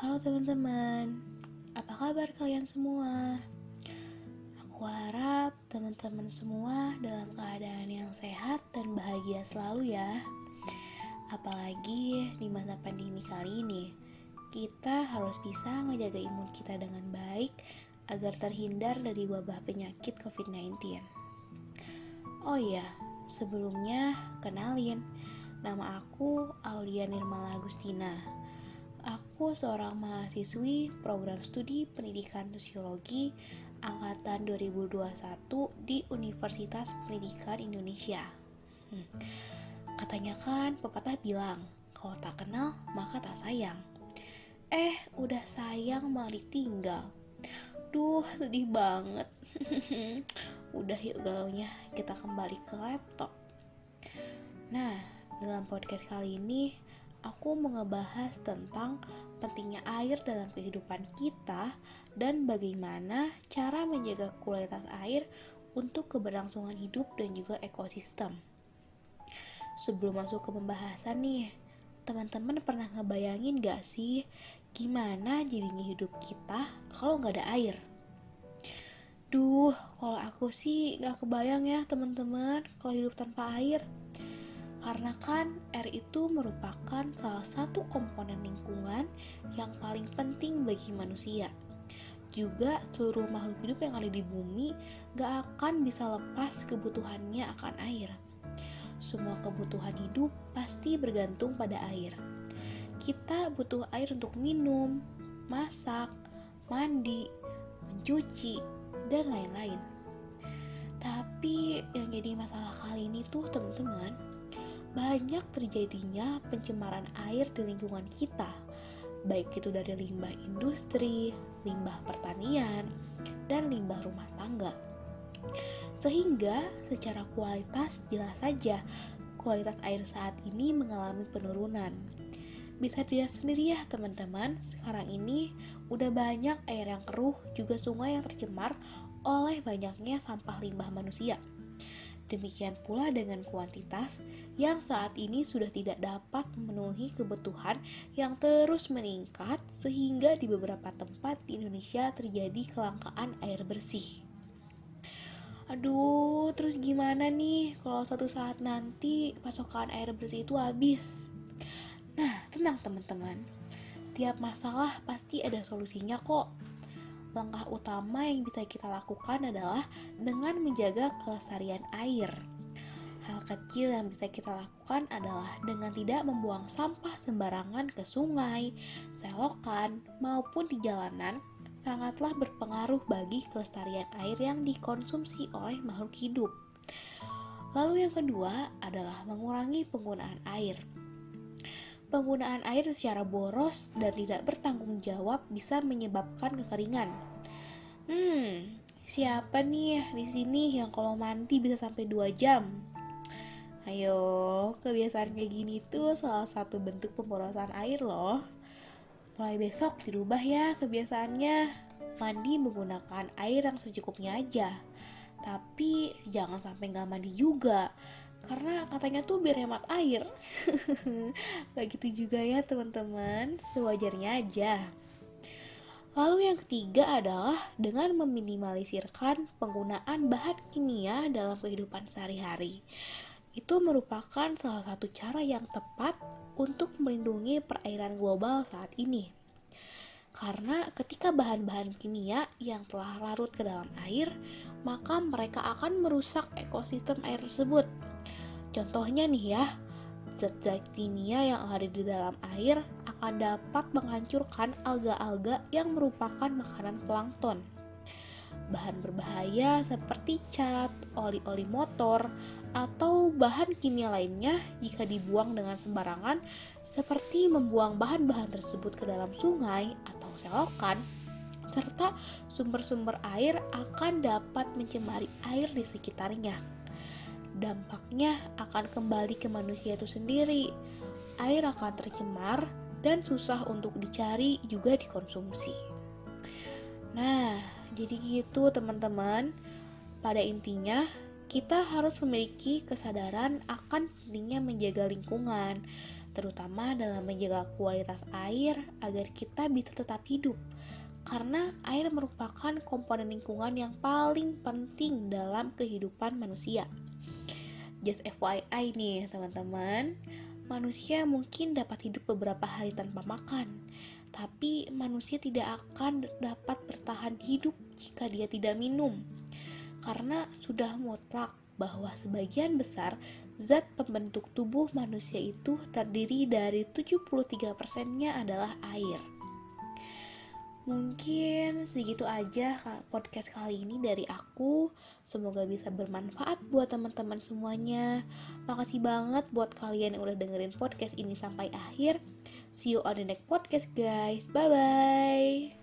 Halo teman-teman, apa kabar kalian semua? Aku harap teman-teman semua dalam keadaan yang sehat dan bahagia selalu ya. Apalagi di masa pandemi kali ini, kita harus bisa menjaga imun kita dengan baik agar terhindar dari wabah penyakit COVID-19. Oh iya, sebelumnya kenalin, nama aku Aulia Nirmala Agustina. Aku seorang mahasiswi program studi pendidikan sosiologi angkatan 2021 di Universitas Pendidikan Indonesia. Hmm. Katanya kan pepatah bilang, kalau tak kenal maka tak sayang. Eh, udah sayang malah ditinggal. Duh, sedih banget. udah yuk galaunya, kita kembali ke laptop. Nah, dalam podcast kali ini aku mau ngebahas tentang pentingnya air dalam kehidupan kita dan bagaimana cara menjaga kualitas air untuk keberlangsungan hidup dan juga ekosistem. Sebelum masuk ke pembahasan nih, teman-teman pernah ngebayangin gak sih gimana jadinya hidup kita kalau nggak ada air? Duh, kalau aku sih nggak kebayang ya teman-teman kalau hidup tanpa air. Karena kan air itu merupakan salah satu komponen lingkungan yang paling penting bagi manusia. Juga seluruh makhluk hidup yang ada di bumi gak akan bisa lepas kebutuhannya akan air. Semua kebutuhan hidup pasti bergantung pada air. Kita butuh air untuk minum, masak, mandi, mencuci, dan lain-lain. Tapi yang jadi masalah kali ini tuh teman-teman, banyak terjadinya pencemaran air di lingkungan kita, baik itu dari limbah industri, limbah pertanian, dan limbah rumah tangga. Sehingga secara kualitas jelas saja kualitas air saat ini mengalami penurunan. Bisa dilihat sendiri ya teman-teman, sekarang ini udah banyak air yang keruh juga sungai yang tercemar oleh banyaknya sampah limbah manusia. Demikian pula dengan kuantitas yang saat ini sudah tidak dapat memenuhi kebutuhan yang terus meningkat sehingga di beberapa tempat di Indonesia terjadi kelangkaan air bersih. Aduh, terus gimana nih kalau suatu saat nanti pasokan air bersih itu habis? Nah, tenang teman-teman. Tiap masalah pasti ada solusinya kok. Langkah utama yang bisa kita lakukan adalah dengan menjaga kelestarian air. Hal kecil yang bisa kita lakukan adalah dengan tidak membuang sampah sembarangan ke sungai, selokan, maupun di jalanan sangatlah berpengaruh bagi kelestarian air yang dikonsumsi oleh makhluk hidup. Lalu yang kedua adalah mengurangi penggunaan air. Penggunaan air secara boros dan tidak bertanggung jawab bisa menyebabkan kekeringan. Hmm, siapa nih di sini yang kalau mandi bisa sampai 2 jam? Ayo, kebiasaan kayak gini tuh salah satu bentuk pemborosan air loh. Mulai besok dirubah ya kebiasaannya. Mandi menggunakan air yang secukupnya aja. Tapi jangan sampai nggak mandi juga karena katanya tuh biar hemat air gak gitu juga ya teman-teman sewajarnya aja Lalu yang ketiga adalah dengan meminimalisirkan penggunaan bahan kimia dalam kehidupan sehari-hari. Itu merupakan salah satu cara yang tepat untuk melindungi perairan global saat ini. Karena ketika bahan-bahan kimia yang telah larut ke dalam air, maka mereka akan merusak ekosistem air tersebut Contohnya nih ya, zat-zat kimia yang ada di dalam air akan dapat menghancurkan alga-alga yang merupakan makanan plankton. Bahan berbahaya seperti cat, oli-oli motor, atau bahan kimia lainnya jika dibuang dengan sembarangan seperti membuang bahan-bahan tersebut ke dalam sungai atau selokan serta sumber-sumber air akan dapat mencemari air di sekitarnya dampaknya akan kembali ke manusia itu sendiri. Air akan tercemar dan susah untuk dicari juga dikonsumsi. Nah, jadi gitu teman-teman. Pada intinya, kita harus memiliki kesadaran akan pentingnya menjaga lingkungan. terutama dalam menjaga kualitas air agar kita bisa tetap hidup. Karena air merupakan komponen lingkungan yang paling penting dalam kehidupan manusia. Just FYI nih teman-teman, manusia mungkin dapat hidup beberapa hari tanpa makan, tapi manusia tidak akan dapat bertahan hidup jika dia tidak minum. Karena sudah mutlak bahwa sebagian besar zat pembentuk tubuh manusia itu terdiri dari 73%-nya adalah air. Mungkin segitu aja podcast kali ini dari aku. Semoga bisa bermanfaat buat teman-teman semuanya. Makasih banget buat kalian yang udah dengerin podcast ini sampai akhir. See you on the next podcast guys. Bye bye.